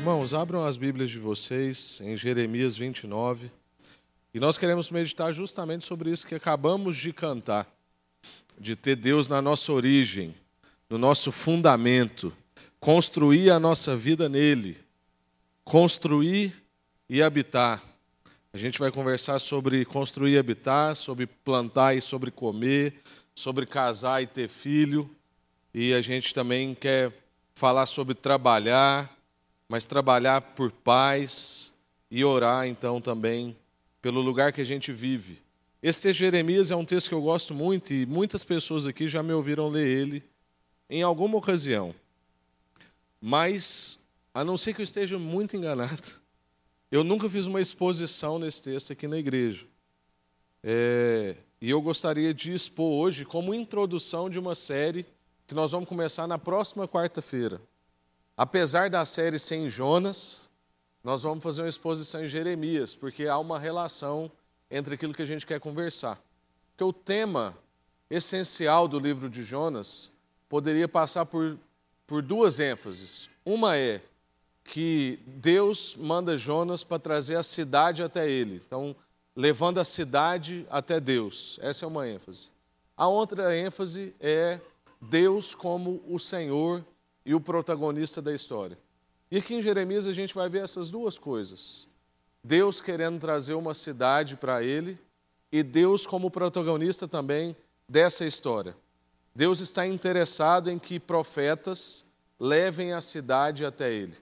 Irmãos, abram as Bíblias de vocês em Jeremias 29. E nós queremos meditar justamente sobre isso que acabamos de cantar, de ter Deus na nossa origem, no nosso fundamento, construir a nossa vida nele, construir e habitar. A gente vai conversar sobre construir e habitar, sobre plantar e sobre comer, sobre casar e ter filho. E a gente também quer falar sobre trabalhar, mas trabalhar por paz e orar então também pelo lugar que a gente vive. Esse texto de Jeremias é um texto que eu gosto muito e muitas pessoas aqui já me ouviram ler ele em alguma ocasião. Mas, a não ser que eu esteja muito enganado, eu nunca fiz uma exposição nesse texto aqui na igreja. É, e eu gostaria de expor hoje como introdução de uma série que nós vamos começar na próxima quarta-feira. Apesar da série ser em Jonas, nós vamos fazer uma exposição em Jeremias, porque há uma relação entre aquilo que a gente quer conversar. Porque o tema essencial do livro de Jonas poderia passar por, por duas ênfases. Uma é que Deus manda Jonas para trazer a cidade até ele. Então, levando a cidade até Deus. Essa é uma ênfase. A outra ênfase é Deus como o Senhor e o protagonista da história. E aqui em Jeremias a gente vai ver essas duas coisas. Deus querendo trazer uma cidade para ele e Deus como protagonista também dessa história. Deus está interessado em que profetas levem a cidade até ele.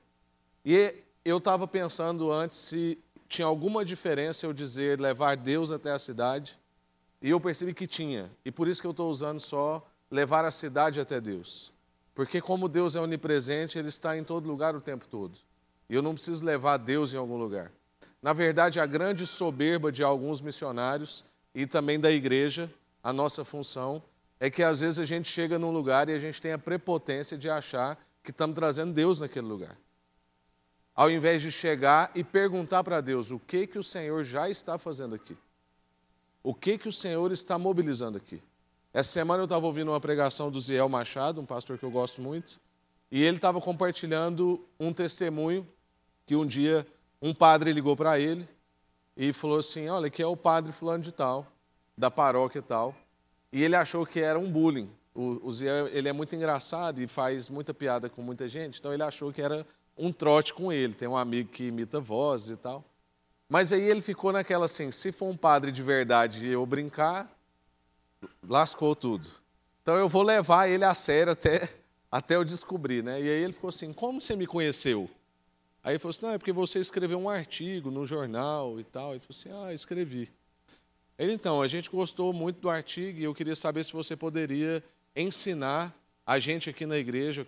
E eu estava pensando antes se tinha alguma diferença eu dizer levar Deus até a cidade, e eu percebi que tinha. E por isso que eu estou usando só levar a cidade até Deus. Porque, como Deus é onipresente, Ele está em todo lugar o tempo todo. E eu não preciso levar Deus em algum lugar. Na verdade, a grande soberba de alguns missionários e também da igreja, a nossa função, é que às vezes a gente chega num lugar e a gente tem a prepotência de achar que estamos trazendo Deus naquele lugar. Ao invés de chegar e perguntar para Deus o que que o Senhor já está fazendo aqui. O que que o Senhor está mobilizando aqui? Essa semana eu estava ouvindo uma pregação do Ziel Machado, um pastor que eu gosto muito, e ele estava compartilhando um testemunho que um dia um padre ligou para ele e falou assim: Olha, aqui é o padre Fulano de Tal, da paróquia tal. E ele achou que era um bullying. O, o Ziel ele é muito engraçado e faz muita piada com muita gente, então ele achou que era um trote com ele. Tem um amigo que imita vozes e tal. Mas aí ele ficou naquela assim: se for um padre de verdade e eu brincar, lascou tudo. Então eu vou levar ele a sério até, até eu descobrir, né? E aí ele ficou assim: como você me conheceu? Aí ele falou assim: não, é porque você escreveu um artigo no jornal e tal. Ele falou assim: ah, escrevi. Ele então, a gente gostou muito do artigo e eu queria saber se você poderia ensinar a gente aqui na igreja,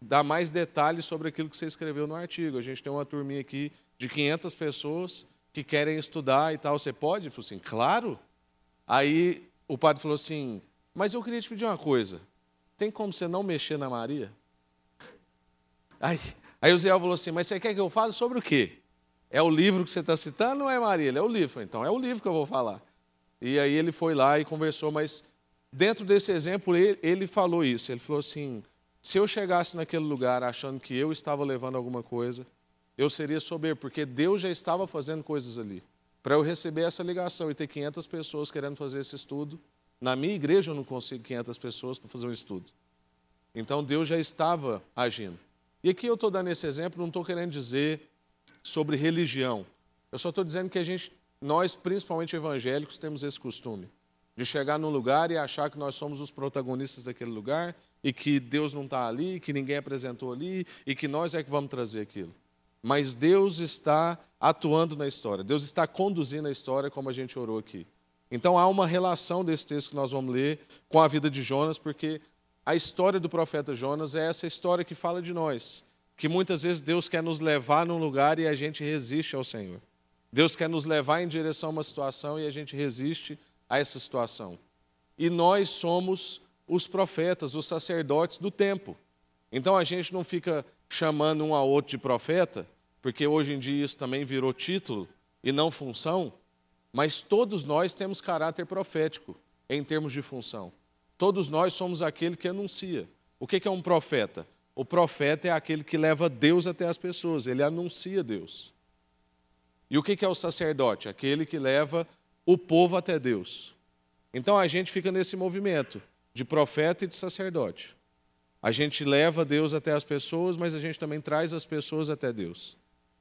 dar mais detalhes sobre aquilo que você escreveu no artigo. A gente tem uma turminha aqui de 500 pessoas que querem estudar e tal. Você pode? Ele falou assim: claro. Aí o padre falou assim: Mas eu queria te pedir uma coisa. Tem como você não mexer na Maria? Aí, aí o Zé falou assim: Mas você quer que eu fale sobre o quê? É o livro que você está citando ou é Maria? É o livro. Então é o livro que eu vou falar. E aí ele foi lá e conversou, mas dentro desse exemplo ele, ele falou isso. Ele falou assim: se eu chegasse naquele lugar achando que eu estava levando alguma coisa, eu seria soberbo, porque Deus já estava fazendo coisas ali. Para eu receber essa ligação e ter 500 pessoas querendo fazer esse estudo, na minha igreja eu não consigo 500 pessoas para fazer um estudo. Então Deus já estava agindo. E aqui eu estou dando esse exemplo, não estou querendo dizer sobre religião. Eu só estou dizendo que a gente, nós, principalmente evangélicos, temos esse costume de chegar num lugar e achar que nós somos os protagonistas daquele lugar e que Deus não está ali, que ninguém apresentou ali e que nós é que vamos trazer aquilo. Mas Deus está atuando na história. Deus está conduzindo a história como a gente orou aqui. Então há uma relação desse texto que nós vamos ler com a vida de Jonas, porque a história do profeta Jonas é essa história que fala de nós, que muitas vezes Deus quer nos levar num lugar e a gente resiste ao Senhor. Deus quer nos levar em direção a uma situação e a gente resiste a essa situação. E nós somos os profetas, os sacerdotes do tempo. Então a gente não fica chamando um ao outro de profeta, porque hoje em dia isso também virou título e não função, mas todos nós temos caráter profético em termos de função. Todos nós somos aquele que anuncia. O que é um profeta? O profeta é aquele que leva Deus até as pessoas, ele anuncia Deus. E o que é o sacerdote? Aquele que leva o povo até Deus. Então a gente fica nesse movimento de profeta e de sacerdote. A gente leva Deus até as pessoas, mas a gente também traz as pessoas até Deus.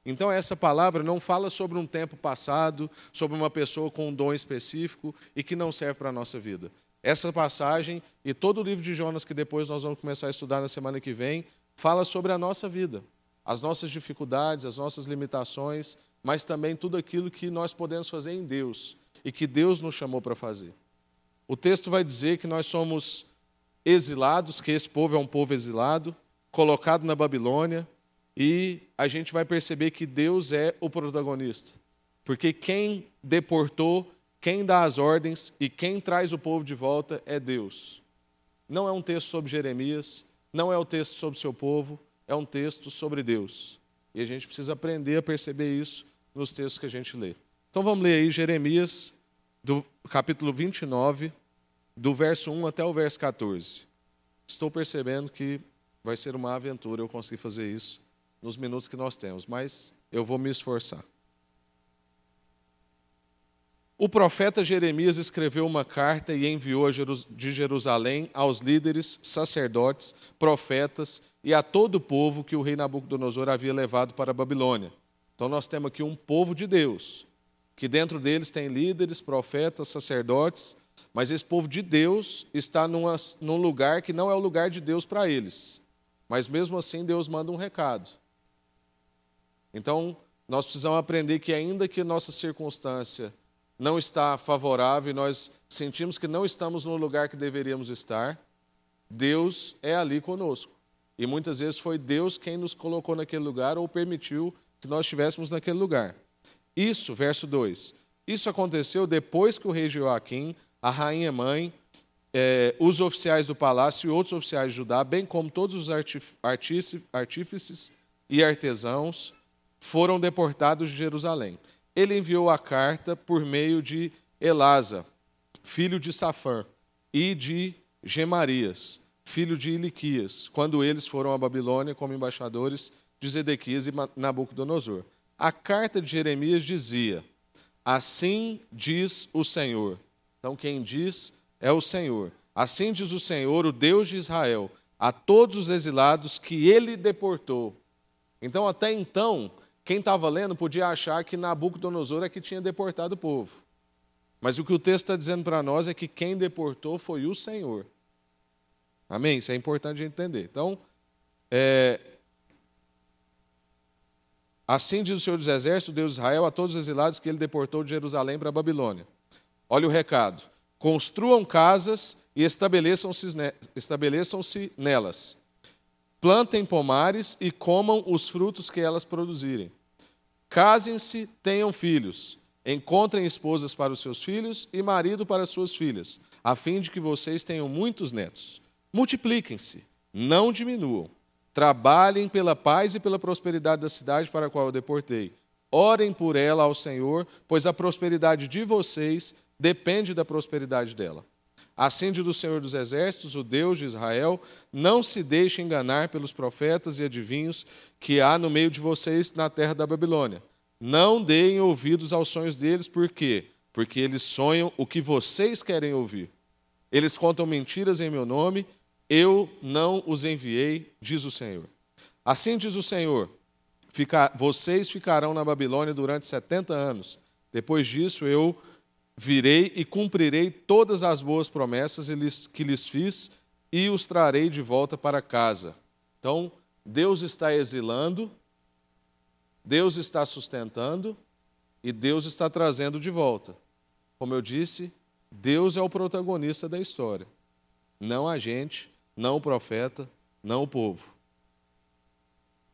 Então, essa palavra não fala sobre um tempo passado, sobre uma pessoa com um dom específico e que não serve para a nossa vida. Essa passagem e todo o livro de Jonas, que depois nós vamos começar a estudar na semana que vem, fala sobre a nossa vida, as nossas dificuldades, as nossas limitações, mas também tudo aquilo que nós podemos fazer em Deus e que Deus nos chamou para fazer. O texto vai dizer que nós somos exilados, que esse povo é um povo exilado, colocado na Babilônia, e a gente vai perceber que Deus é o protagonista. Porque quem deportou, quem dá as ordens e quem traz o povo de volta é Deus. Não é um texto sobre Jeremias, não é um texto sobre o seu povo, é um texto sobre Deus. E a gente precisa aprender a perceber isso nos textos que a gente lê. Então vamos ler aí Jeremias, do capítulo 29, do verso 1 até o verso 14. Estou percebendo que vai ser uma aventura eu conseguir fazer isso nos minutos que nós temos, mas eu vou me esforçar. O profeta Jeremias escreveu uma carta e enviou de Jerusalém aos líderes, sacerdotes, profetas e a todo o povo que o rei Nabucodonosor havia levado para a Babilônia. Então nós temos aqui um povo de Deus, que dentro deles tem líderes, profetas, sacerdotes mas esse povo de Deus está numa, num lugar que não é o lugar de Deus para eles. Mas mesmo assim, Deus manda um recado. Então, nós precisamos aprender que, ainda que nossa circunstância não está favorável e nós sentimos que não estamos no lugar que deveríamos estar, Deus é ali conosco. E muitas vezes foi Deus quem nos colocou naquele lugar ou permitiu que nós estivéssemos naquele lugar. Isso, verso 2. Isso aconteceu depois que o rei Joaquim a rainha mãe, é, os oficiais do palácio e outros oficiais de Judá, bem como todos os artífices e artesãos, foram deportados de Jerusalém. Ele enviou a carta por meio de Elasa, filho de Safã, e de Gemarias, filho de Iliquias, quando eles foram à Babilônia como embaixadores de Zedequias e Nabucodonosor. A carta de Jeremias dizia: Assim diz o Senhor então, quem diz é o Senhor. Assim diz o Senhor, o Deus de Israel, a todos os exilados que ele deportou. Então, até então, quem estava lendo podia achar que Nabucodonosor é que tinha deportado o povo. Mas o que o texto está dizendo para nós é que quem deportou foi o Senhor. Amém? Isso é importante entender. Então, é... assim diz o Senhor dos Exércitos, Deus de Israel, a todos os exilados que ele deportou de Jerusalém para a Babilônia. Olha o recado. Construam casas e estabeleçam-se estabeleçam nelas. Plantem pomares e comam os frutos que elas produzirem. Casem-se, tenham filhos. Encontrem esposas para os seus filhos e marido para as suas filhas, a fim de que vocês tenham muitos netos. Multipliquem-se, não diminuam. Trabalhem pela paz e pela prosperidade da cidade para a qual eu deportei. Orem por ela ao Senhor, pois a prosperidade de vocês depende da prosperidade dela. Assim diz o Senhor dos Exércitos, o Deus de Israel, não se deixe enganar pelos profetas e adivinhos que há no meio de vocês na terra da Babilônia. Não deem ouvidos aos sonhos deles, por quê? Porque eles sonham o que vocês querem ouvir. Eles contam mentiras em meu nome, eu não os enviei, diz o Senhor. Assim diz o Senhor: fica, vocês ficarão na Babilônia durante 70 anos. Depois disso, eu Virei e cumprirei todas as boas promessas que lhes fiz e os trarei de volta para casa. Então, Deus está exilando, Deus está sustentando e Deus está trazendo de volta. Como eu disse, Deus é o protagonista da história, não a gente, não o profeta, não o povo.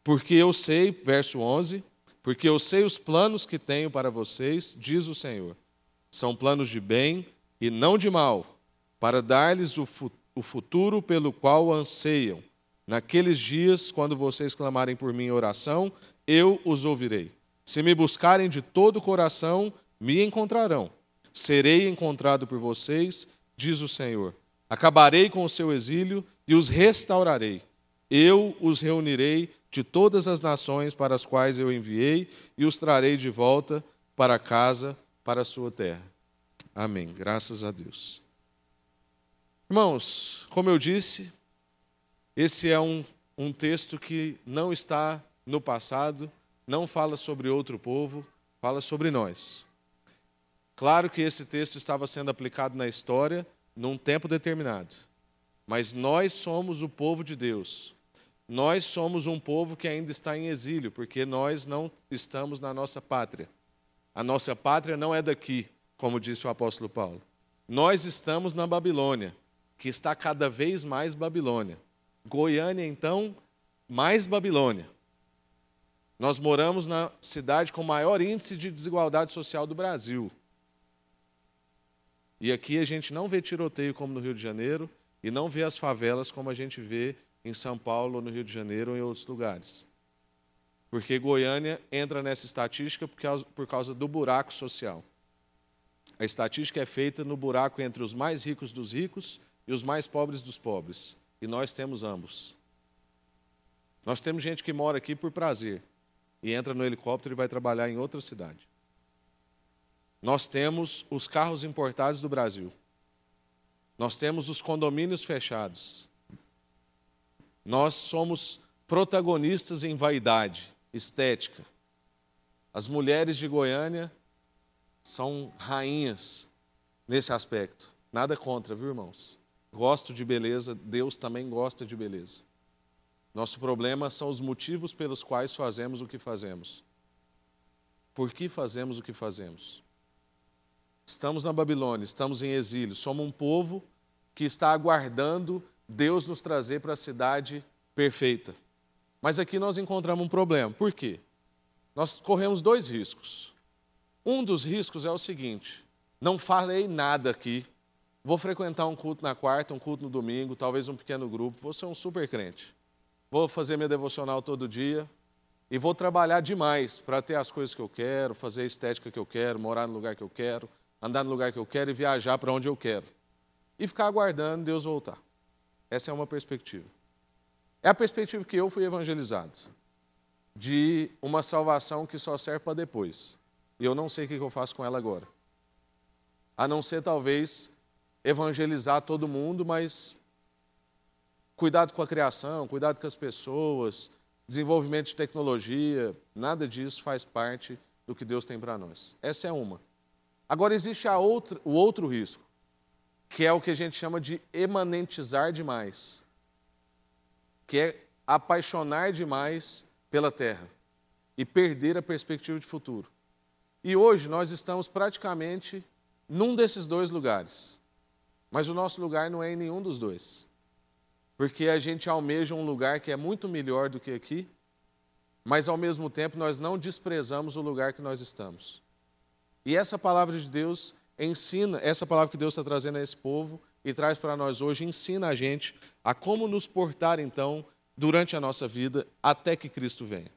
Porque eu sei, verso 11, porque eu sei os planos que tenho para vocês, diz o Senhor são planos de bem e não de mal, para dar-lhes o, fu o futuro pelo qual anseiam. Naqueles dias, quando vocês clamarem por mim em oração, eu os ouvirei. Se me buscarem de todo o coração, me encontrarão. Serei encontrado por vocês, diz o Senhor. Acabarei com o seu exílio e os restaurarei. Eu os reunirei de todas as nações para as quais eu enviei e os trarei de volta para casa, para a sua terra. Amém. Graças a Deus. Irmãos, como eu disse, esse é um, um texto que não está no passado, não fala sobre outro povo, fala sobre nós. Claro que esse texto estava sendo aplicado na história num tempo determinado, mas nós somos o povo de Deus. Nós somos um povo que ainda está em exílio, porque nós não estamos na nossa pátria. A nossa pátria não é daqui, como disse o apóstolo Paulo. Nós estamos na Babilônia, que está cada vez mais Babilônia. Goiânia, então, mais Babilônia. Nós moramos na cidade com maior índice de desigualdade social do Brasil. E aqui a gente não vê tiroteio como no Rio de Janeiro e não vê as favelas como a gente vê em São Paulo, no Rio de Janeiro ou em outros lugares. Porque Goiânia entra nessa estatística por causa, por causa do buraco social. A estatística é feita no buraco entre os mais ricos dos ricos e os mais pobres dos pobres. E nós temos ambos. Nós temos gente que mora aqui por prazer e entra no helicóptero e vai trabalhar em outra cidade. Nós temos os carros importados do Brasil. Nós temos os condomínios fechados. Nós somos protagonistas em vaidade, estética. As mulheres de Goiânia são rainhas nesse aspecto. Nada contra, viu, irmãos? Gosto de beleza, Deus também gosta de beleza. Nosso problema são os motivos pelos quais fazemos o que fazemos. Por que fazemos o que fazemos? Estamos na Babilônia, estamos em exílio, somos um povo que está aguardando Deus nos trazer para a cidade perfeita. Mas aqui nós encontramos um problema. Por quê? Nós corremos dois riscos. Um dos riscos é o seguinte: não falei nada aqui Vou frequentar um culto na quarta, um culto no domingo, talvez um pequeno grupo. Vou ser um super crente. Vou fazer minha devocional todo dia e vou trabalhar demais para ter as coisas que eu quero, fazer a estética que eu quero, morar no lugar que eu quero, andar no lugar que eu quero e viajar para onde eu quero. E ficar aguardando Deus voltar. Essa é uma perspectiva. É a perspectiva que eu fui evangelizado. De uma salvação que só serve para depois. E eu não sei o que eu faço com ela agora. A não ser, talvez, evangelizar todo mundo, mas cuidado com a criação, cuidado com as pessoas, desenvolvimento de tecnologia, nada disso faz parte do que Deus tem para nós. Essa é uma. Agora existe a outra, o outro risco, que é o que a gente chama de emanentizar demais, que é apaixonar demais pela terra e perder a perspectiva de futuro. E hoje nós estamos praticamente num desses dois lugares. Mas o nosso lugar não é em nenhum dos dois. Porque a gente almeja um lugar que é muito melhor do que aqui, mas ao mesmo tempo nós não desprezamos o lugar que nós estamos. E essa palavra de Deus ensina, essa palavra que Deus está trazendo a esse povo e traz para nós hoje, ensina a gente a como nos portar então durante a nossa vida até que Cristo venha.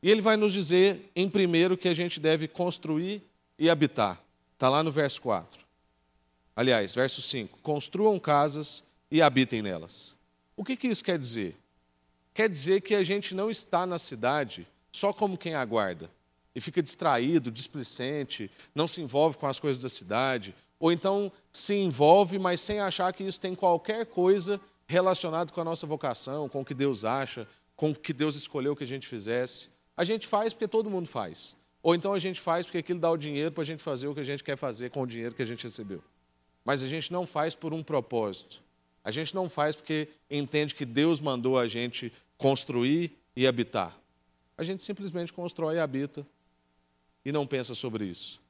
E ele vai nos dizer, em primeiro, que a gente deve construir e habitar. Está lá no verso 4. Aliás, verso 5: construam casas e habitem nelas. O que, que isso quer dizer? Quer dizer que a gente não está na cidade só como quem aguarda e fica distraído, displicente, não se envolve com as coisas da cidade, ou então se envolve, mas sem achar que isso tem qualquer coisa relacionada com a nossa vocação, com o que Deus acha, com o que Deus escolheu que a gente fizesse. A gente faz porque todo mundo faz. Ou então a gente faz porque aquilo dá o dinheiro para a gente fazer o que a gente quer fazer com o dinheiro que a gente recebeu. Mas a gente não faz por um propósito. A gente não faz porque entende que Deus mandou a gente construir e habitar. A gente simplesmente constrói e habita e não pensa sobre isso.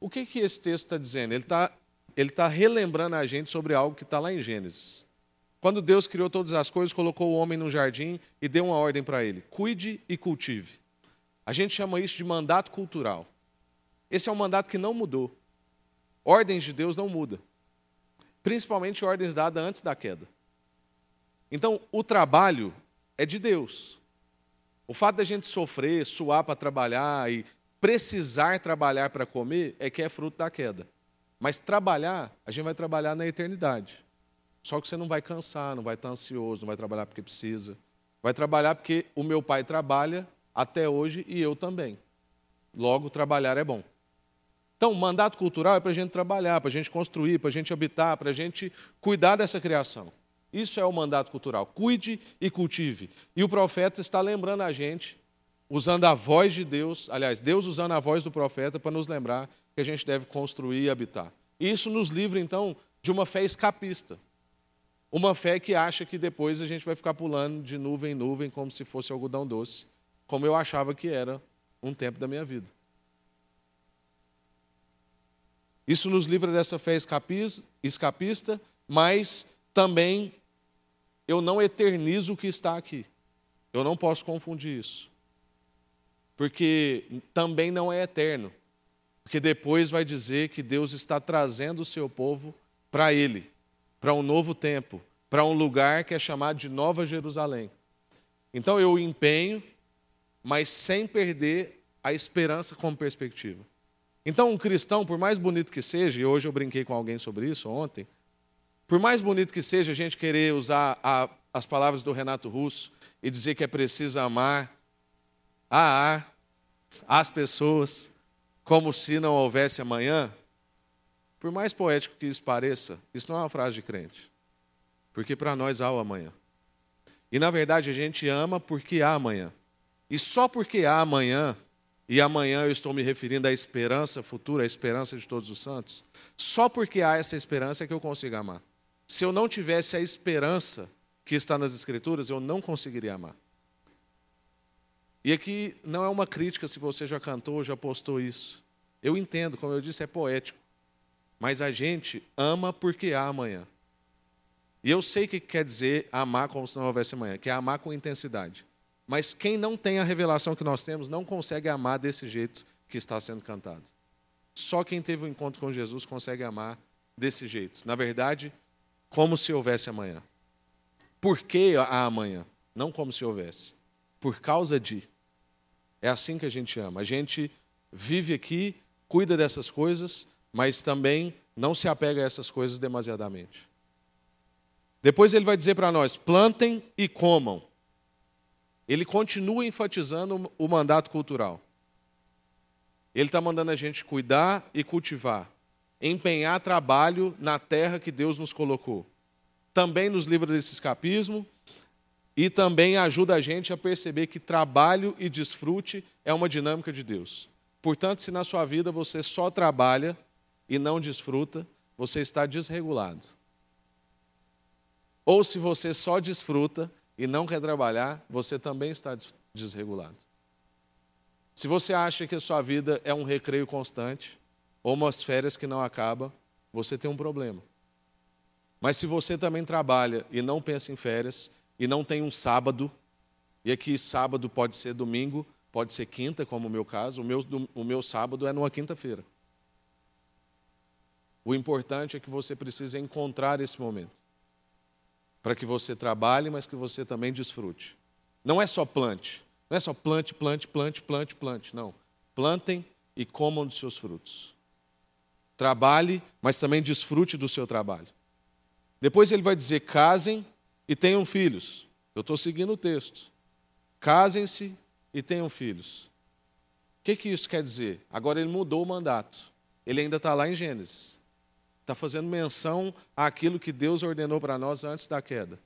O que, que esse texto está dizendo? Ele está ele tá relembrando a gente sobre algo que está lá em Gênesis. Quando Deus criou todas as coisas, colocou o homem no jardim e deu uma ordem para ele: cuide e cultive. A gente chama isso de mandato cultural. Esse é um mandato que não mudou. Ordens de Deus não mudam. Principalmente ordens dadas antes da queda. Então, o trabalho é de Deus. O fato da gente sofrer, suar para trabalhar e precisar trabalhar para comer é que é fruto da queda. Mas trabalhar, a gente vai trabalhar na eternidade. Só que você não vai cansar, não vai estar ansioso, não vai trabalhar porque precisa. Vai trabalhar porque o meu pai trabalha até hoje e eu também. Logo, trabalhar é bom. Então, mandato cultural é para a gente trabalhar, para a gente construir, para a gente habitar, para a gente cuidar dessa criação. Isso é o mandato cultural. Cuide e cultive. E o profeta está lembrando a gente, usando a voz de Deus, aliás, Deus usando a voz do profeta para nos lembrar que a gente deve construir e habitar. E isso nos livra, então, de uma fé escapista. Uma fé que acha que depois a gente vai ficar pulando de nuvem em nuvem como se fosse algodão doce, como eu achava que era um tempo da minha vida. Isso nos livra dessa fé escapista, mas também eu não eternizo o que está aqui. Eu não posso confundir isso. Porque também não é eterno. Porque depois vai dizer que Deus está trazendo o seu povo para Ele, para um novo tempo, para um lugar que é chamado de Nova Jerusalém. Então eu empenho, mas sem perder a esperança como perspectiva. Então, um cristão, por mais bonito que seja, e hoje eu brinquei com alguém sobre isso ontem, por mais bonito que seja a gente querer usar a, as palavras do Renato Russo e dizer que é preciso amar a ar, as pessoas, como se não houvesse amanhã, por mais poético que isso pareça, isso não é uma frase de crente. Porque para nós há o amanhã. E na verdade a gente ama porque há amanhã. E só porque há amanhã, e amanhã eu estou me referindo à esperança futura, à esperança de todos os santos, só porque há essa esperança é que eu consigo amar. Se eu não tivesse a esperança que está nas Escrituras, eu não conseguiria amar. E aqui não é uma crítica se você já cantou ou já postou isso. Eu entendo, como eu disse, é poético. Mas a gente ama porque há amanhã. E eu sei o que quer dizer amar como se não houvesse amanhã, que é amar com intensidade. Mas quem não tem a revelação que nós temos não consegue amar desse jeito que está sendo cantado. Só quem teve o um encontro com Jesus consegue amar desse jeito. Na verdade, como se houvesse amanhã. Por que há amanhã? Não como se houvesse. Por causa de. É assim que a gente ama. A gente vive aqui, cuida dessas coisas, mas também não se apega a essas coisas demasiadamente. Depois ele vai dizer para nós: plantem e comam. Ele continua enfatizando o mandato cultural. Ele está mandando a gente cuidar e cultivar, empenhar trabalho na terra que Deus nos colocou. Também nos livra desse escapismo e também ajuda a gente a perceber que trabalho e desfrute é uma dinâmica de Deus. Portanto, se na sua vida você só trabalha e não desfruta, você está desregulado. Ou se você só desfruta e não quer trabalhar, você também está desregulado. Se você acha que a sua vida é um recreio constante, ou umas férias que não acabam, você tem um problema. Mas se você também trabalha e não pensa em férias, e não tem um sábado, e aqui sábado pode ser domingo, pode ser quinta, como o meu caso, o meu, o meu sábado é numa quinta-feira. O importante é que você precisa encontrar esse momento para que você trabalhe, mas que você também desfrute. Não é só plante, não é só plante, plante, plante, plante, plante, não. Plantem e comam dos seus frutos. Trabalhe, mas também desfrute do seu trabalho. Depois ele vai dizer: casem e tenham filhos. Eu estou seguindo o texto. Casem-se e tenham filhos. O que, que isso quer dizer? Agora ele mudou o mandato. Ele ainda está lá em Gênesis. Está fazendo menção àquilo que Deus ordenou para nós antes da queda.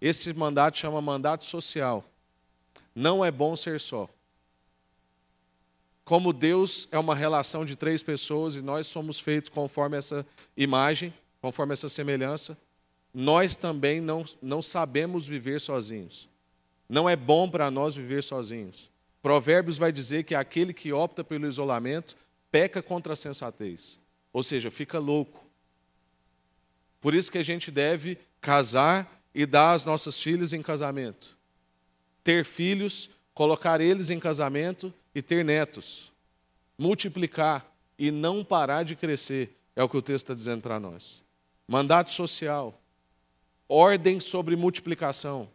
Esse mandato chama mandato social. Não é bom ser só. Como Deus é uma relação de três pessoas e nós somos feitos conforme essa imagem, conforme essa semelhança, nós também não, não sabemos viver sozinhos. Não é bom para nós viver sozinhos. Provérbios vai dizer que aquele que opta pelo isolamento peca contra a sensatez, ou seja, fica louco. Por isso que a gente deve casar e dar as nossas filhas em casamento. Ter filhos, colocar eles em casamento e ter netos. Multiplicar e não parar de crescer, é o que o texto está dizendo para nós. Mandato social, ordem sobre multiplicação.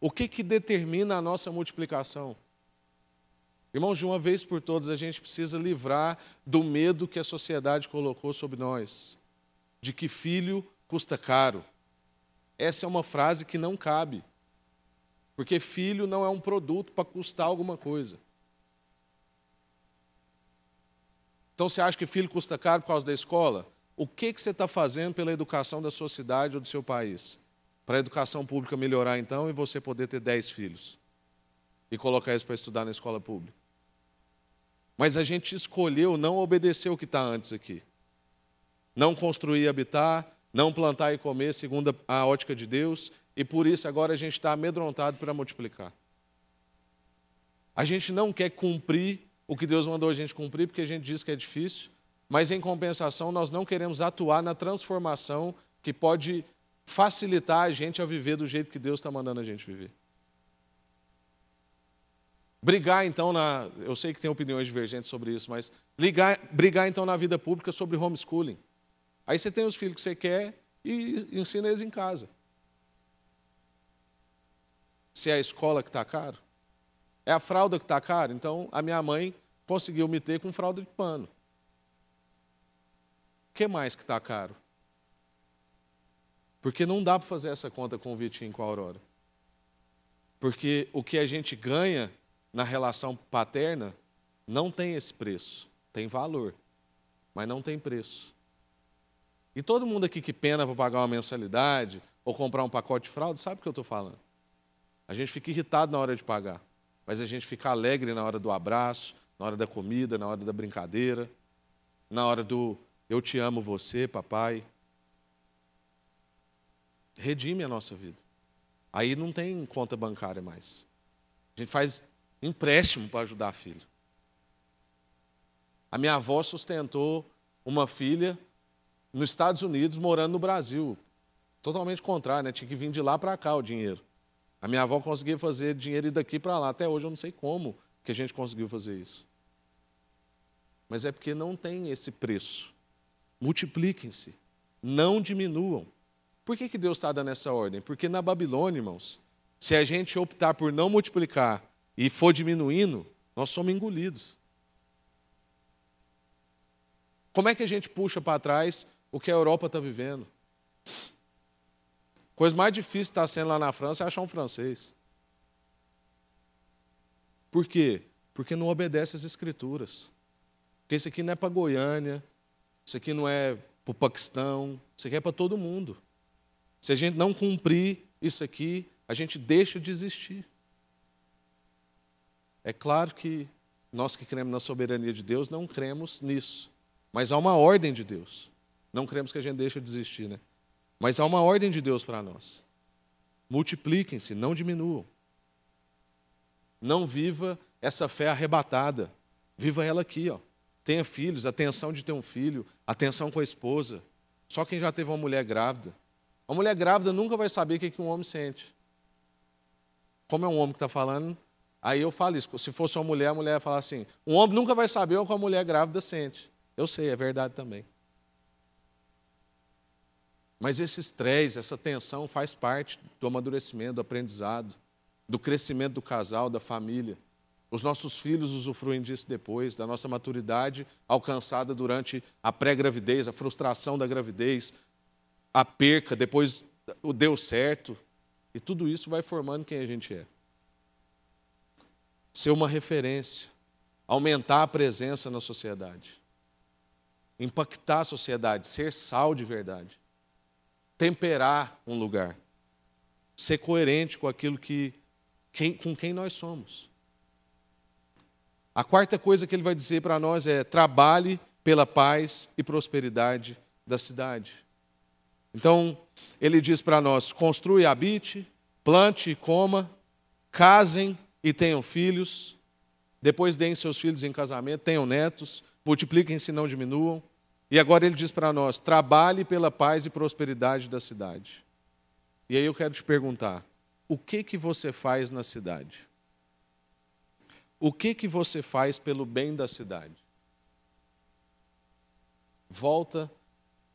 O que, que determina a nossa multiplicação? Irmãos, de uma vez por todas, a gente precisa livrar do medo que a sociedade colocou sobre nós, de que filho custa caro, essa é uma frase que não cabe. Porque filho não é um produto para custar alguma coisa. Então você acha que filho custa caro por causa da escola? O que, que você está fazendo pela educação da sua cidade ou do seu país? Para a educação pública melhorar, então, e você poder ter dez filhos e colocar eles para estudar na escola pública. Mas a gente escolheu não obedecer o que está antes aqui. Não construir e habitar, não plantar e comer, segundo a ótica de Deus, e por isso agora a gente está amedrontado para multiplicar. A gente não quer cumprir o que Deus mandou a gente cumprir, porque a gente diz que é difícil, mas em compensação nós não queremos atuar na transformação que pode facilitar a gente a viver do jeito que Deus está mandando a gente viver. Brigar, então, na. Eu sei que tem opiniões divergentes sobre isso, mas ligar, brigar, então, na vida pública sobre homeschooling. Aí você tem os filhos que você quer e ensina eles em casa. Se é a escola que está caro, é a fralda que está cara, então a minha mãe conseguiu me ter com fralda de pano. O que mais que está caro? Porque não dá para fazer essa conta com o Vitinho e com a Aurora. Porque o que a gente ganha na relação paterna não tem esse preço. Tem valor, mas não tem preço. E todo mundo aqui que pena para pagar uma mensalidade ou comprar um pacote de fralda, sabe o que eu estou falando. A gente fica irritado na hora de pagar, mas a gente fica alegre na hora do abraço, na hora da comida, na hora da brincadeira, na hora do eu te amo você, papai. Redime a nossa vida. Aí não tem conta bancária mais. A gente faz empréstimo para ajudar a filha. A minha avó sustentou uma filha nos Estados Unidos morando no Brasil. Totalmente contrário, né? Tinha que vir de lá para cá o dinheiro. A minha avó conseguia fazer dinheiro ir daqui para lá. Até hoje eu não sei como que a gente conseguiu fazer isso. Mas é porque não tem esse preço. Multipliquem-se, não diminuam. Por que, que Deus está dando essa ordem? Porque na Babilônia, irmãos, se a gente optar por não multiplicar e for diminuindo, nós somos engolidos. Como é que a gente puxa para trás o que a Europa está vivendo? Coisa mais difícil está sendo lá na França é achar um francês. Por quê? Porque não obedece às escrituras. Porque isso aqui não é para Goiânia, isso aqui não é para o Paquistão, isso aqui é para todo mundo. Se a gente não cumprir isso aqui, a gente deixa de existir. É claro que nós que cremos na soberania de Deus não cremos nisso, mas há uma ordem de Deus. Não cremos que a gente deixe de existir, né? Mas há uma ordem de Deus para nós. Multipliquem-se, não diminuam. Não viva essa fé arrebatada. Viva ela aqui, ó. Tenha filhos, atenção de ter um filho, atenção com a esposa. Só quem já teve uma mulher grávida. Uma mulher grávida nunca vai saber o que um homem sente. Como é um homem que está falando, Aí eu falo isso, se fosse uma mulher, a mulher ia falar assim: um homem nunca vai saber o que uma mulher grávida sente. Eu sei, é verdade também. Mas esse estresse, essa tensão faz parte do amadurecimento, do aprendizado, do crescimento do casal, da família. Os nossos filhos usufruem disso depois, da nossa maturidade alcançada durante a pré-gravidez, a frustração da gravidez, a perca, depois o deu certo. E tudo isso vai formando quem a gente é ser uma referência, aumentar a presença na sociedade, impactar a sociedade, ser sal de verdade, temperar um lugar, ser coerente com aquilo que quem, com quem nós somos. A quarta coisa que ele vai dizer para nós é: trabalhe pela paz e prosperidade da cidade. Então, ele diz para nós: construa e habite, plante e coma, casem e tenham filhos, depois deem seus filhos em casamento, tenham netos, multipliquem-se, não diminuam. E agora ele diz para nós: trabalhe pela paz e prosperidade da cidade. E aí eu quero te perguntar: o que que você faz na cidade? O que que você faz pelo bem da cidade? Volta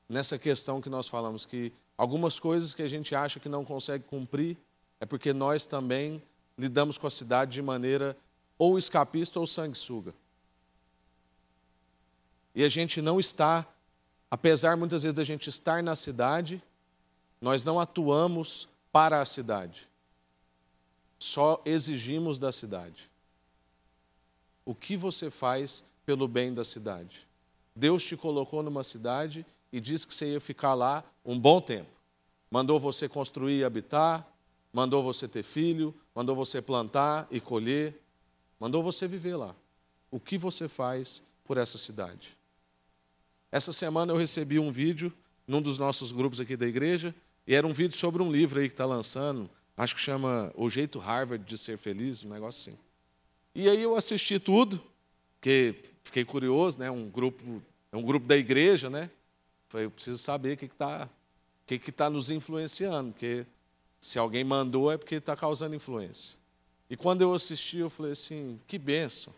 nessa questão que nós falamos que algumas coisas que a gente acha que não consegue cumprir é porque nós também lidamos com a cidade de maneira ou escapista ou sanguessuga. E a gente não está, apesar muitas vezes da gente estar na cidade, nós não atuamos para a cidade, só exigimos da cidade. O que você faz pelo bem da cidade? Deus te colocou numa cidade e disse que você ia ficar lá um bom tempo. Mandou você construir e habitar, mandou você ter filho, mandou você plantar e colher, mandou você viver lá. O que você faz por essa cidade? Essa semana eu recebi um vídeo num dos nossos grupos aqui da igreja, e era um vídeo sobre um livro aí que está lançando, acho que chama O Jeito Harvard de Ser Feliz, um negócio assim. E aí eu assisti tudo, porque fiquei curioso, né? Um grupo, é um grupo da igreja, né? Falei, eu preciso saber o que está que que tá nos influenciando, porque se alguém mandou é porque está causando influência. E quando eu assisti, eu falei assim, que benção.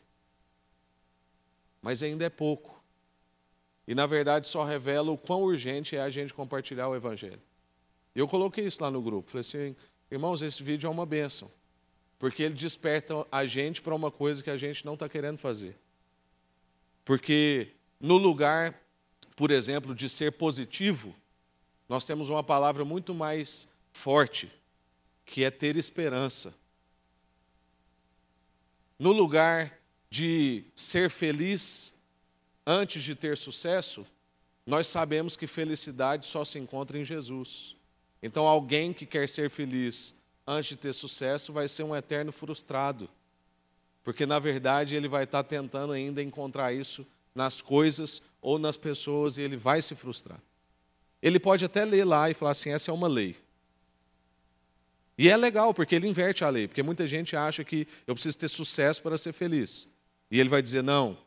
Mas ainda é pouco. E na verdade só revela o quão urgente é a gente compartilhar o Evangelho. Eu coloquei isso lá no grupo. Falei assim, irmãos, esse vídeo é uma benção. Porque ele desperta a gente para uma coisa que a gente não está querendo fazer. Porque no lugar por exemplo, de ser positivo, nós temos uma palavra muito mais forte, que é ter esperança. No lugar de ser feliz antes de ter sucesso, nós sabemos que felicidade só se encontra em Jesus. Então, alguém que quer ser feliz antes de ter sucesso vai ser um eterno frustrado, porque na verdade ele vai estar tentando ainda encontrar isso nas coisas ou nas pessoas e ele vai se frustrar. Ele pode até ler lá e falar assim: essa é uma lei. E é legal, porque ele inverte a lei, porque muita gente acha que eu preciso ter sucesso para ser feliz. E ele vai dizer: não,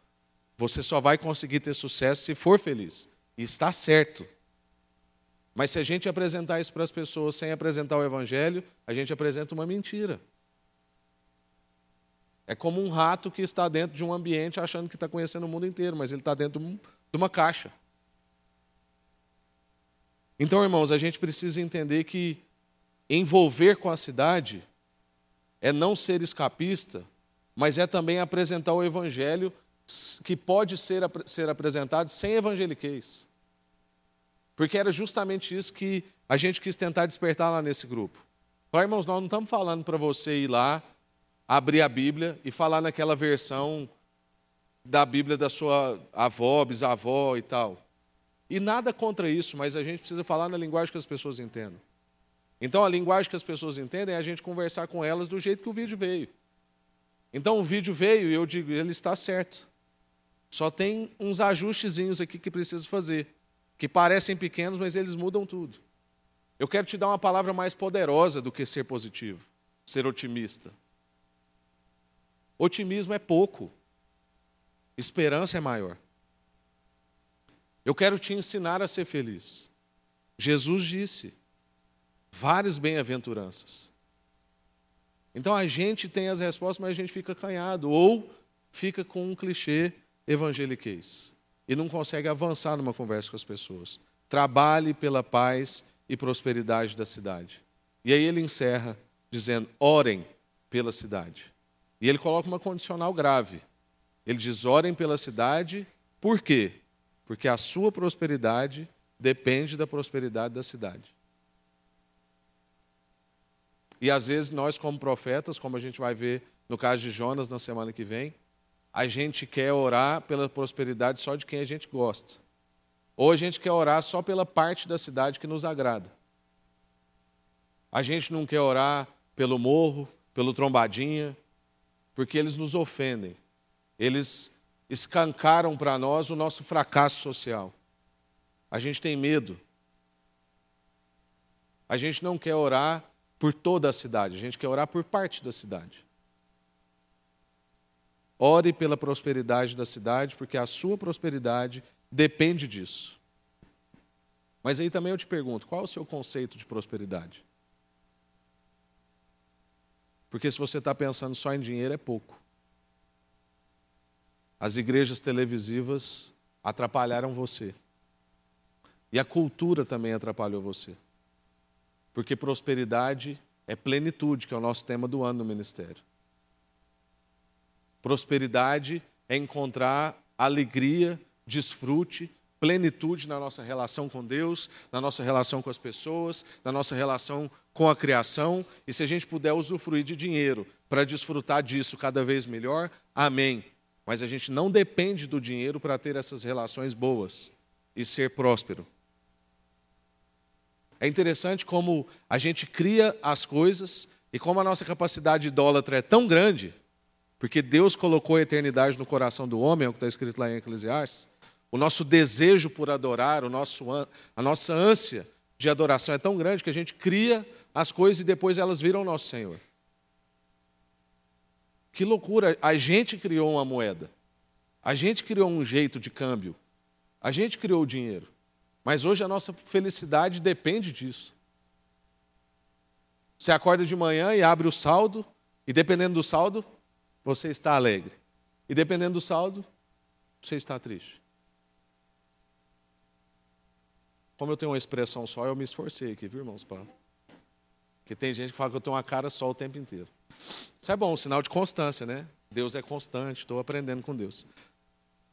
você só vai conseguir ter sucesso se for feliz. E está certo. Mas se a gente apresentar isso para as pessoas sem apresentar o Evangelho, a gente apresenta uma mentira. É como um rato que está dentro de um ambiente achando que está conhecendo o mundo inteiro, mas ele está dentro de uma caixa. Então, irmãos, a gente precisa entender que envolver com a cidade é não ser escapista, mas é também apresentar o evangelho que pode ser, ser apresentado sem evangeliquez. Porque era justamente isso que a gente quis tentar despertar lá nesse grupo. Falei, irmãos, nós não estamos falando para você ir lá abrir a Bíblia e falar naquela versão da Bíblia da sua avó, bisavó e tal. E nada contra isso, mas a gente precisa falar na linguagem que as pessoas entendem. Então, a linguagem que as pessoas entendem é a gente conversar com elas do jeito que o vídeo veio. Então, o vídeo veio e eu digo, ele está certo. Só tem uns ajustezinhos aqui que preciso fazer, que parecem pequenos, mas eles mudam tudo. Eu quero te dar uma palavra mais poderosa do que ser positivo, ser otimista. Otimismo é pouco, esperança é maior. Eu quero te ensinar a ser feliz. Jesus disse várias bem-aventuranças. Então a gente tem as respostas, mas a gente fica canhado ou fica com um clichê evangeliquez e não consegue avançar numa conversa com as pessoas. Trabalhe pela paz e prosperidade da cidade. E aí ele encerra dizendo: orem pela cidade. E ele coloca uma condicional grave. Ele diz: orem pela cidade, por quê? Porque a sua prosperidade depende da prosperidade da cidade. E às vezes nós, como profetas, como a gente vai ver no caso de Jonas na semana que vem, a gente quer orar pela prosperidade só de quem a gente gosta. Ou a gente quer orar só pela parte da cidade que nos agrada. A gente não quer orar pelo morro, pelo trombadinha, porque eles nos ofendem. Eles escancaram para nós o nosso fracasso social. A gente tem medo. A gente não quer orar por toda a cidade, a gente quer orar por parte da cidade. Ore pela prosperidade da cidade, porque a sua prosperidade depende disso. Mas aí também eu te pergunto: qual é o seu conceito de prosperidade? Porque se você está pensando só em dinheiro, é pouco. As igrejas televisivas atrapalharam você. E a cultura também atrapalhou você. Porque prosperidade é plenitude, que é o nosso tema do ano no ministério. Prosperidade é encontrar alegria, desfrute plenitude na nossa relação com Deus, na nossa relação com as pessoas, na nossa relação com a criação. E se a gente puder usufruir de dinheiro para desfrutar disso cada vez melhor, amém. Mas a gente não depende do dinheiro para ter essas relações boas e ser próspero. É interessante como a gente cria as coisas e como a nossa capacidade idólatra é tão grande, porque Deus colocou a eternidade no coração do homem, é o que está escrito lá em Eclesiastes. O nosso desejo por adorar, o nosso, a nossa ânsia de adoração é tão grande que a gente cria as coisas e depois elas viram nosso Senhor. Que loucura! A gente criou uma moeda, a gente criou um jeito de câmbio, a gente criou o dinheiro, mas hoje a nossa felicidade depende disso. Você acorda de manhã e abre o saldo, e dependendo do saldo, você está alegre. E dependendo do saldo, você está triste. Como eu tenho uma expressão só, eu me esforcei aqui, viu, irmãos? Porque tem gente que fala que eu tenho uma cara só o tempo inteiro. Isso é bom, um sinal de constância, né? Deus é constante, estou aprendendo com Deus.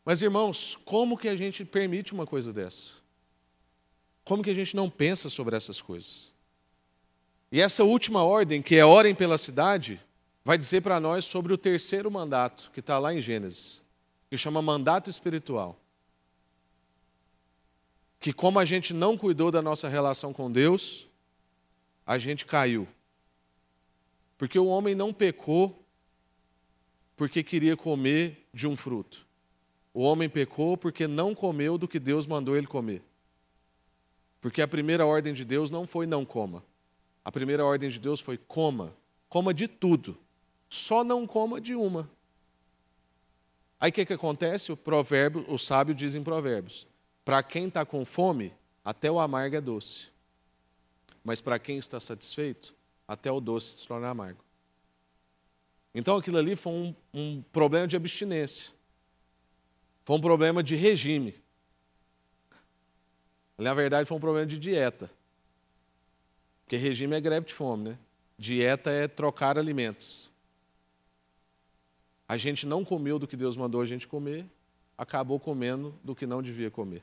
Mas, irmãos, como que a gente permite uma coisa dessa? Como que a gente não pensa sobre essas coisas? E essa última ordem, que é orem pela cidade, vai dizer para nós sobre o terceiro mandato, que está lá em Gênesis, que chama mandato espiritual. Que como a gente não cuidou da nossa relação com Deus, a gente caiu. Porque o homem não pecou porque queria comer de um fruto. O homem pecou porque não comeu do que Deus mandou ele comer. Porque a primeira ordem de Deus não foi não coma. A primeira ordem de Deus foi coma. Coma de tudo. Só não coma de uma. Aí o que, que acontece? O provérbio, o sábio diz em provérbios: para quem está com fome, até o amargo é doce. Mas para quem está satisfeito, até o doce se torna amargo. Então aquilo ali foi um, um problema de abstinência. Foi um problema de regime. Na verdade, foi um problema de dieta. Porque regime é greve de fome, né? Dieta é trocar alimentos. A gente não comeu do que Deus mandou a gente comer, acabou comendo do que não devia comer.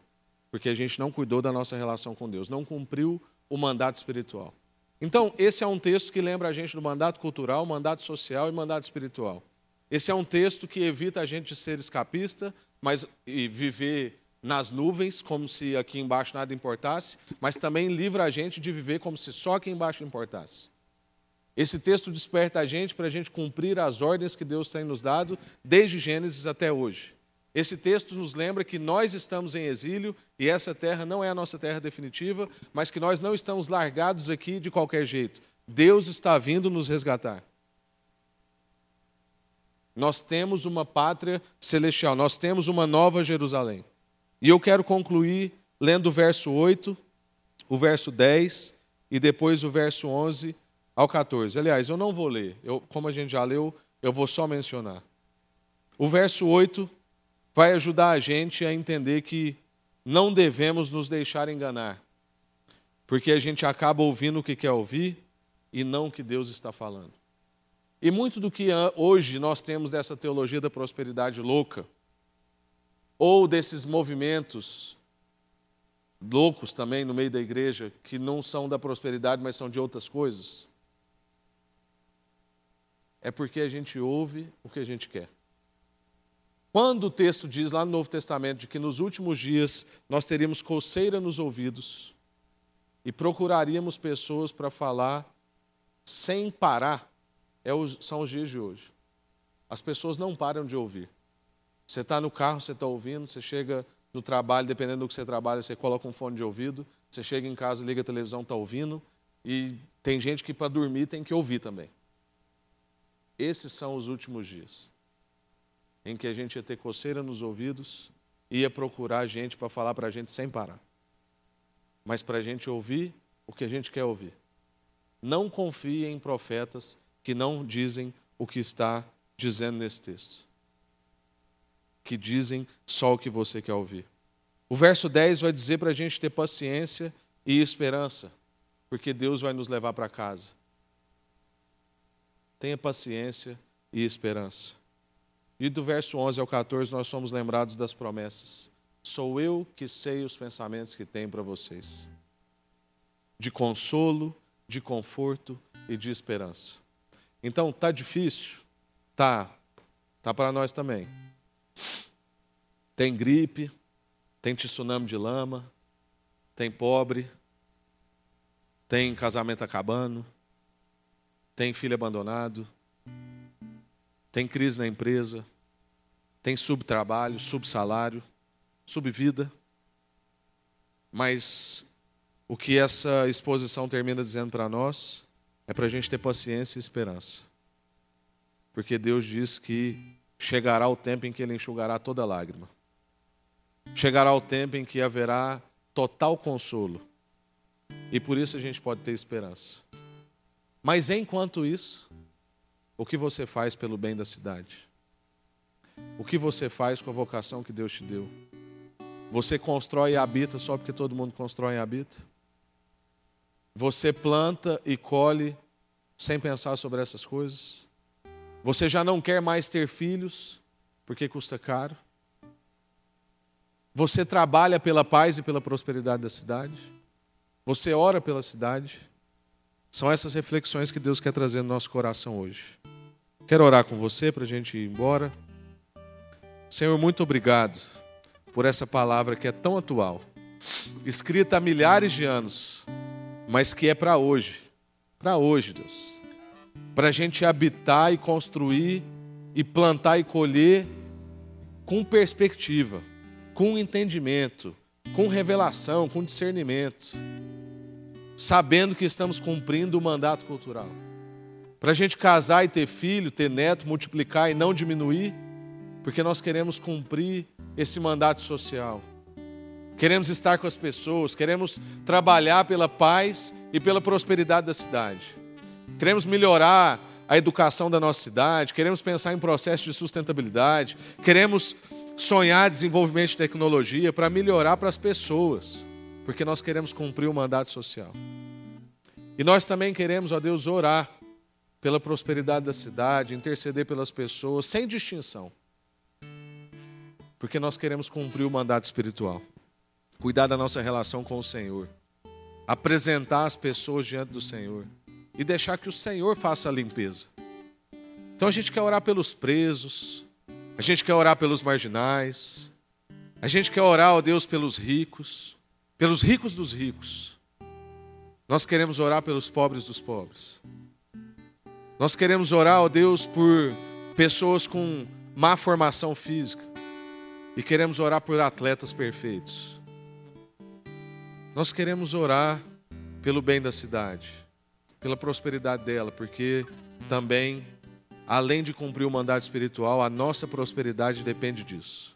Porque a gente não cuidou da nossa relação com Deus, não cumpriu o mandato espiritual. Então, esse é um texto que lembra a gente do mandato cultural, mandato social e mandato espiritual. Esse é um texto que evita a gente de ser escapista, mas e viver nas nuvens, como se aqui embaixo nada importasse, mas também livra a gente de viver como se só aqui embaixo importasse. Esse texto desperta a gente para a gente cumprir as ordens que Deus tem nos dado desde Gênesis até hoje. Esse texto nos lembra que nós estamos em exílio e essa terra não é a nossa terra definitiva, mas que nós não estamos largados aqui de qualquer jeito. Deus está vindo nos resgatar. Nós temos uma pátria celestial, nós temos uma nova Jerusalém. E eu quero concluir lendo o verso 8, o verso 10 e depois o verso 11 ao 14. Aliás, eu não vou ler, eu, como a gente já leu, eu vou só mencionar. O verso 8 vai ajudar a gente a entender que não devemos nos deixar enganar, porque a gente acaba ouvindo o que quer ouvir e não o que Deus está falando. E muito do que hoje nós temos dessa teologia da prosperidade louca, ou desses movimentos loucos também no meio da igreja, que não são da prosperidade, mas são de outras coisas, é porque a gente ouve o que a gente quer. Quando o texto diz lá no Novo Testamento de que nos últimos dias nós teríamos coceira nos ouvidos e procuraríamos pessoas para falar sem parar, é os, são os dias de hoje. As pessoas não param de ouvir. Você está no carro, você está ouvindo, você chega no trabalho, dependendo do que você trabalha, você coloca um fone de ouvido, você chega em casa, liga a televisão, está ouvindo, e tem gente que para dormir tem que ouvir também. Esses são os últimos dias em que a gente ia ter coceira nos ouvidos, ia procurar gente para falar para a gente sem parar. Mas para a gente ouvir o que a gente quer ouvir. Não confie em profetas que não dizem o que está dizendo nesse texto. Que dizem só o que você quer ouvir. O verso 10 vai dizer para a gente ter paciência e esperança, porque Deus vai nos levar para casa. Tenha paciência e esperança. E do verso 11 ao 14 nós somos lembrados das promessas. sou eu que sei os pensamentos que tenho para vocês. De consolo, de conforto e de esperança. Então, tá difícil? Tá. Tá para nós também. Tem gripe, tem tsunami de lama, tem pobre, tem casamento acabando, tem filho abandonado, tem crise na empresa, tem subtrabalho, subsalário, subvida. Mas o que essa exposição termina dizendo para nós é para a gente ter paciência e esperança. Porque Deus diz que chegará o tempo em que Ele enxugará toda lágrima. Chegará o tempo em que haverá total consolo. E por isso a gente pode ter esperança. Mas enquanto isso, o que você faz pelo bem da cidade? O que você faz com a vocação que Deus te deu? Você constrói e habita só porque todo mundo constrói e habita? Você planta e colhe sem pensar sobre essas coisas? Você já não quer mais ter filhos porque custa caro? Você trabalha pela paz e pela prosperidade da cidade? Você ora pela cidade? São essas reflexões que Deus quer trazer no nosso coração hoje. Quero orar com você para a gente ir embora. Senhor, muito obrigado por essa palavra que é tão atual, escrita há milhares de anos, mas que é para hoje. Para hoje, Deus. Para a gente habitar e construir e plantar e colher com perspectiva, com entendimento, com revelação, com discernimento, sabendo que estamos cumprindo o mandato cultural. Para a gente casar e ter filho, ter neto, multiplicar e não diminuir, porque nós queremos cumprir esse mandato social. Queremos estar com as pessoas, queremos trabalhar pela paz e pela prosperidade da cidade. Queremos melhorar a educação da nossa cidade, queremos pensar em processos de sustentabilidade, queremos sonhar desenvolvimento de tecnologia para melhorar para as pessoas, porque nós queremos cumprir o mandato social. E nós também queremos, ó Deus, orar pela prosperidade da cidade, interceder pelas pessoas, sem distinção, porque nós queremos cumprir o mandato espiritual, cuidar da nossa relação com o Senhor, apresentar as pessoas diante do Senhor e deixar que o Senhor faça a limpeza. Então a gente quer orar pelos presos, a gente quer orar pelos marginais. A gente quer orar, ó Deus, pelos ricos, pelos ricos dos ricos. Nós queremos orar pelos pobres dos pobres. Nós queremos orar, ó Deus, por pessoas com má formação física. E queremos orar por atletas perfeitos. Nós queremos orar pelo bem da cidade, pela prosperidade dela, porque também além de cumprir o mandato espiritual, a nossa prosperidade depende disso.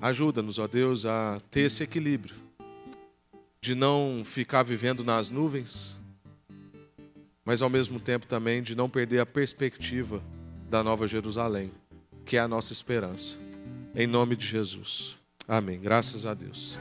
Ajuda-nos, ó Deus, a ter esse equilíbrio, de não ficar vivendo nas nuvens, mas ao mesmo tempo também de não perder a perspectiva da Nova Jerusalém, que é a nossa esperança. Em nome de Jesus. Amém. Graças a Deus.